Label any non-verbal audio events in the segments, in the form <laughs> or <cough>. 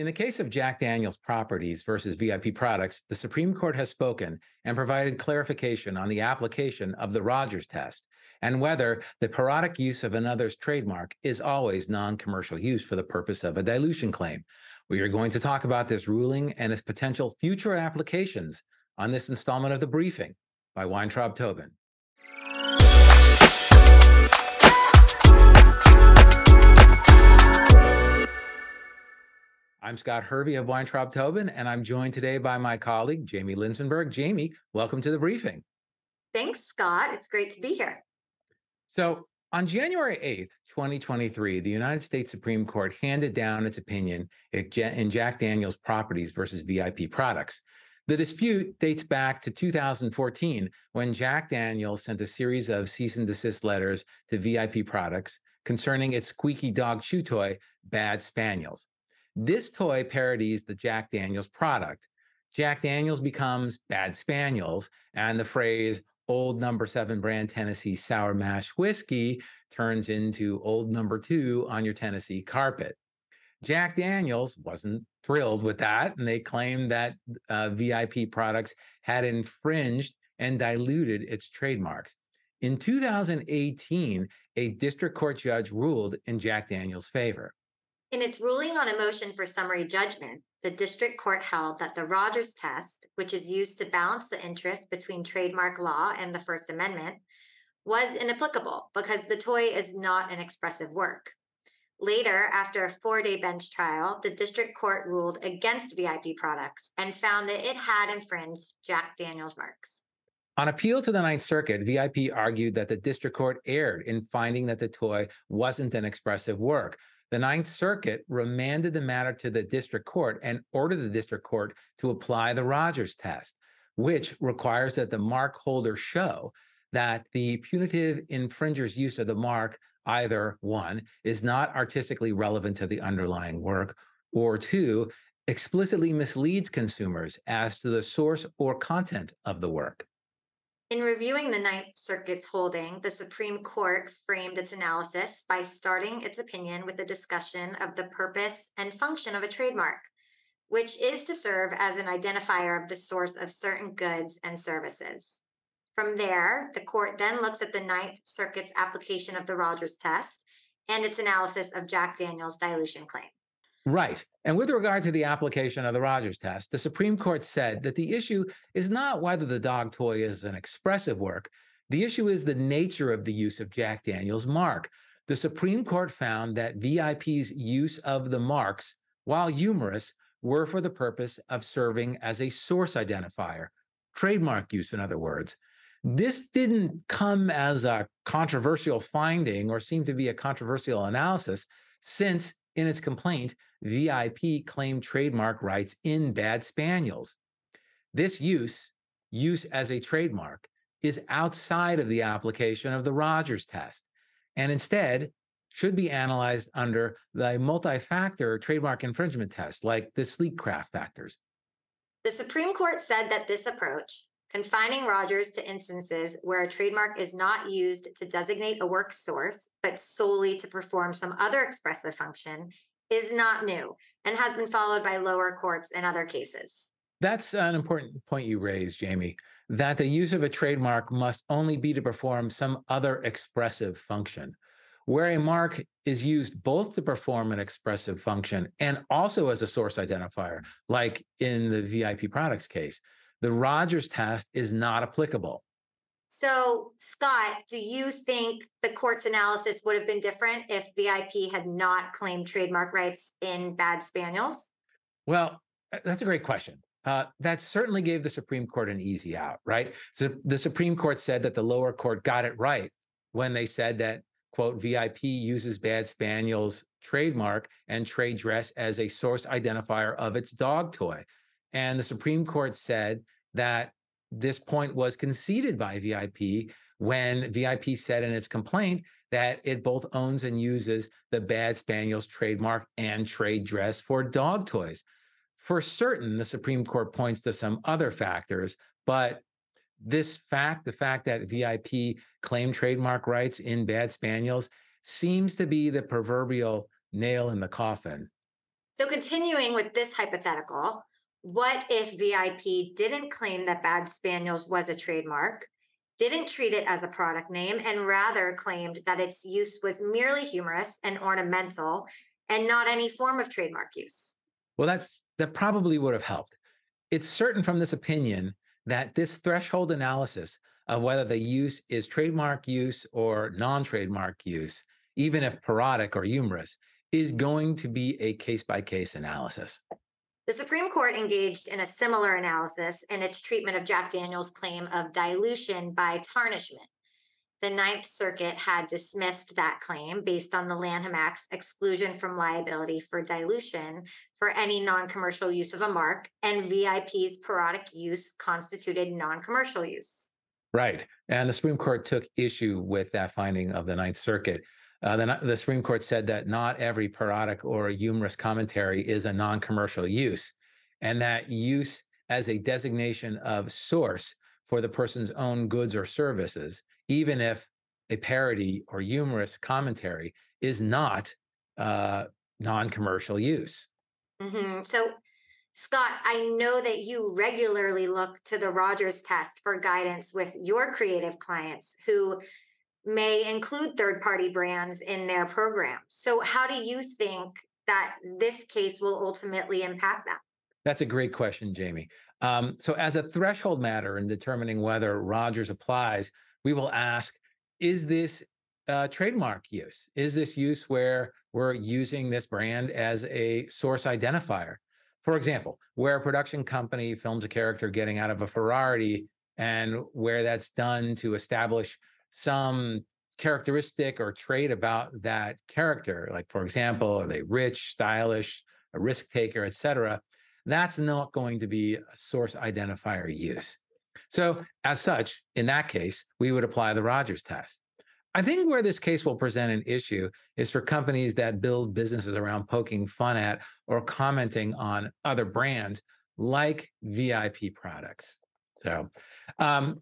In the case of Jack Daniels Properties versus VIP Products, the Supreme Court has spoken and provided clarification on the application of the Rogers test and whether the parodic use of another's trademark is always non commercial use for the purpose of a dilution claim. We are going to talk about this ruling and its potential future applications on this installment of the briefing by Weintraub Tobin. I'm Scott Hervey of Weintraub Tobin, and I'm joined today by my colleague, Jamie Linsenberg. Jamie, welcome to the briefing. Thanks, Scott. It's great to be here. So, on January 8th, 2023, the United States Supreme Court handed down its opinion in Jack Daniels Properties versus VIP Products. The dispute dates back to 2014 when Jack Daniels sent a series of cease and desist letters to VIP Products concerning its squeaky dog chew toy, Bad Spaniels. This toy parodies the Jack Daniels product. Jack Daniels becomes Bad Spaniels, and the phrase old number seven brand Tennessee sour mash whiskey turns into old number two on your Tennessee carpet. Jack Daniels wasn't thrilled with that, and they claimed that uh, VIP products had infringed and diluted its trademarks. In 2018, a district court judge ruled in Jack Daniels' favor. In its ruling on a motion for summary judgment, the district court held that the Rogers test, which is used to balance the interest between trademark law and the First Amendment, was inapplicable because the toy is not an expressive work. Later, after a four day bench trial, the district court ruled against VIP products and found that it had infringed Jack Daniels' marks. On appeal to the Ninth Circuit, VIP argued that the district court erred in finding that the toy wasn't an expressive work, the Ninth Circuit remanded the matter to the district court and ordered the district court to apply the Rogers test, which requires that the mark holder show that the punitive infringer's use of the mark either one is not artistically relevant to the underlying work, or two, explicitly misleads consumers as to the source or content of the work. In reviewing the Ninth Circuit's holding, the Supreme Court framed its analysis by starting its opinion with a discussion of the purpose and function of a trademark, which is to serve as an identifier of the source of certain goods and services. From there, the court then looks at the Ninth Circuit's application of the Rogers test and its analysis of Jack Daniels' dilution claim. Right. And with regard to the application of the Rogers test, the Supreme Court said that the issue is not whether the dog toy is an expressive work. The issue is the nature of the use of Jack Daniels' mark. The Supreme Court found that VIP's use of the marks, while humorous, were for the purpose of serving as a source identifier, trademark use, in other words. This didn't come as a controversial finding or seem to be a controversial analysis, since in its complaint, VIP claimed trademark rights in Bad Spaniels. This use, use as a trademark, is outside of the application of the Rogers test and instead should be analyzed under the multi-factor trademark infringement test like the Sleekcraft factors. The Supreme Court said that this approach, confining Rogers to instances where a trademark is not used to designate a work source, but solely to perform some other expressive function, is not new and has been followed by lower courts in other cases. That's an important point you raised, Jamie, that the use of a trademark must only be to perform some other expressive function. Where a mark is used both to perform an expressive function and also as a source identifier, like in the VIP products case, the Rogers test is not applicable. So, Scott, do you think the court's analysis would have been different if VIP had not claimed trademark rights in Bad Spaniels? Well, that's a great question. Uh, that certainly gave the Supreme Court an easy out, right? So the Supreme Court said that the lower court got it right when they said that, quote, VIP uses Bad Spaniels trademark and trade dress as a source identifier of its dog toy. And the Supreme Court said that this point was conceded by VIP when VIP said in its complaint that it both owns and uses the Bad Spaniels trademark and trade dress for dog toys. For certain, the Supreme Court points to some other factors, but this fact, the fact that VIP claimed trademark rights in Bad Spaniels, seems to be the proverbial nail in the coffin So, continuing with this hypothetical, what if VIP didn't claim that Bad Spaniels was a trademark, didn't treat it as a product name, and rather claimed that its use was merely humorous and ornamental and not any form of trademark use? Well, that's that probably would have helped. It's certain from this opinion that this threshold analysis of whether the use is trademark use or non-trademark use, even if parodic or humorous, is going to be a case-by-case analysis. The Supreme Court engaged in a similar analysis in its treatment of Jack Daniels' claim of dilution by tarnishment. The Ninth Circuit had dismissed that claim based on the Lanham Act's exclusion from liability for dilution for any non commercial use of a mark, and VIP's parodic use constituted non commercial use. Right. And the Supreme Court took issue with that finding of the Ninth Circuit. Uh, the, the, Supreme Court said that not every parodic or humorous commentary is a non commercial use, and that use as a designation of source for the person's own goods or services, even if a parody or humorous commentary is not uh, non commercial use. Mm-hmm. So, Scott, I know that you regularly look to the Rogers test for guidance with your creative clients who may include third party brands in their program. So, how do you think that this case will ultimately impact that? That's a great question, Jamie. Um, so, as a threshold matter in determining whether Rogers applies, we will ask Is this uh, trademark use? Is this use where we're using this brand as a source identifier? For example, where a production company films a character getting out of a Ferrari and where that's done to establish some characteristic or trait about that character, like for example, are they rich, stylish, a risk taker, etc. That's not going to be a source identifier use. So, as such, in that case, we would apply the Rogers test. I think where this case will present an issue is for companies that build businesses around poking fun at or commenting on other brands like VIP products. So, um,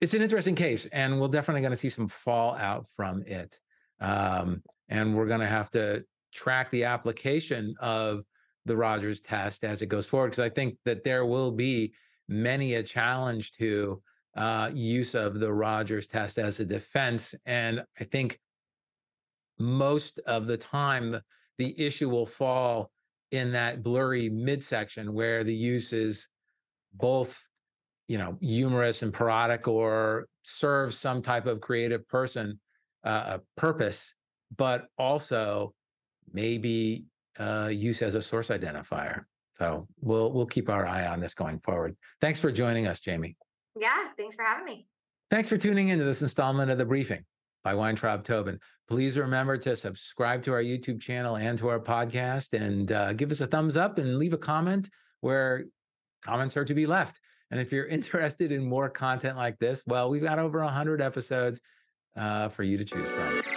it's an interesting case, and we're definitely going to see some fallout from it. Um, and we're going to have to track the application of the Rogers test as it goes forward, because I think that there will be many a challenge to uh, use of the Rogers test as a defense. And I think most of the time, the issue will fall in that blurry midsection where the use is both you know humorous and parodic or serve some type of creative person uh, purpose but also maybe uh, use as a source identifier. So we'll we'll keep our eye on this going forward. Thanks for joining us jamie. Yeah thanks for having me. Thanks for tuning into this installment of the briefing by weintraub tobin. Please remember to subscribe to our youtube channel and to our podcast and uh, give us a thumbs up and leave a comment where comments are to be left and if you're <laughs> interested in more content like this, well, we've got over 100 episodes uh, for you to choose from.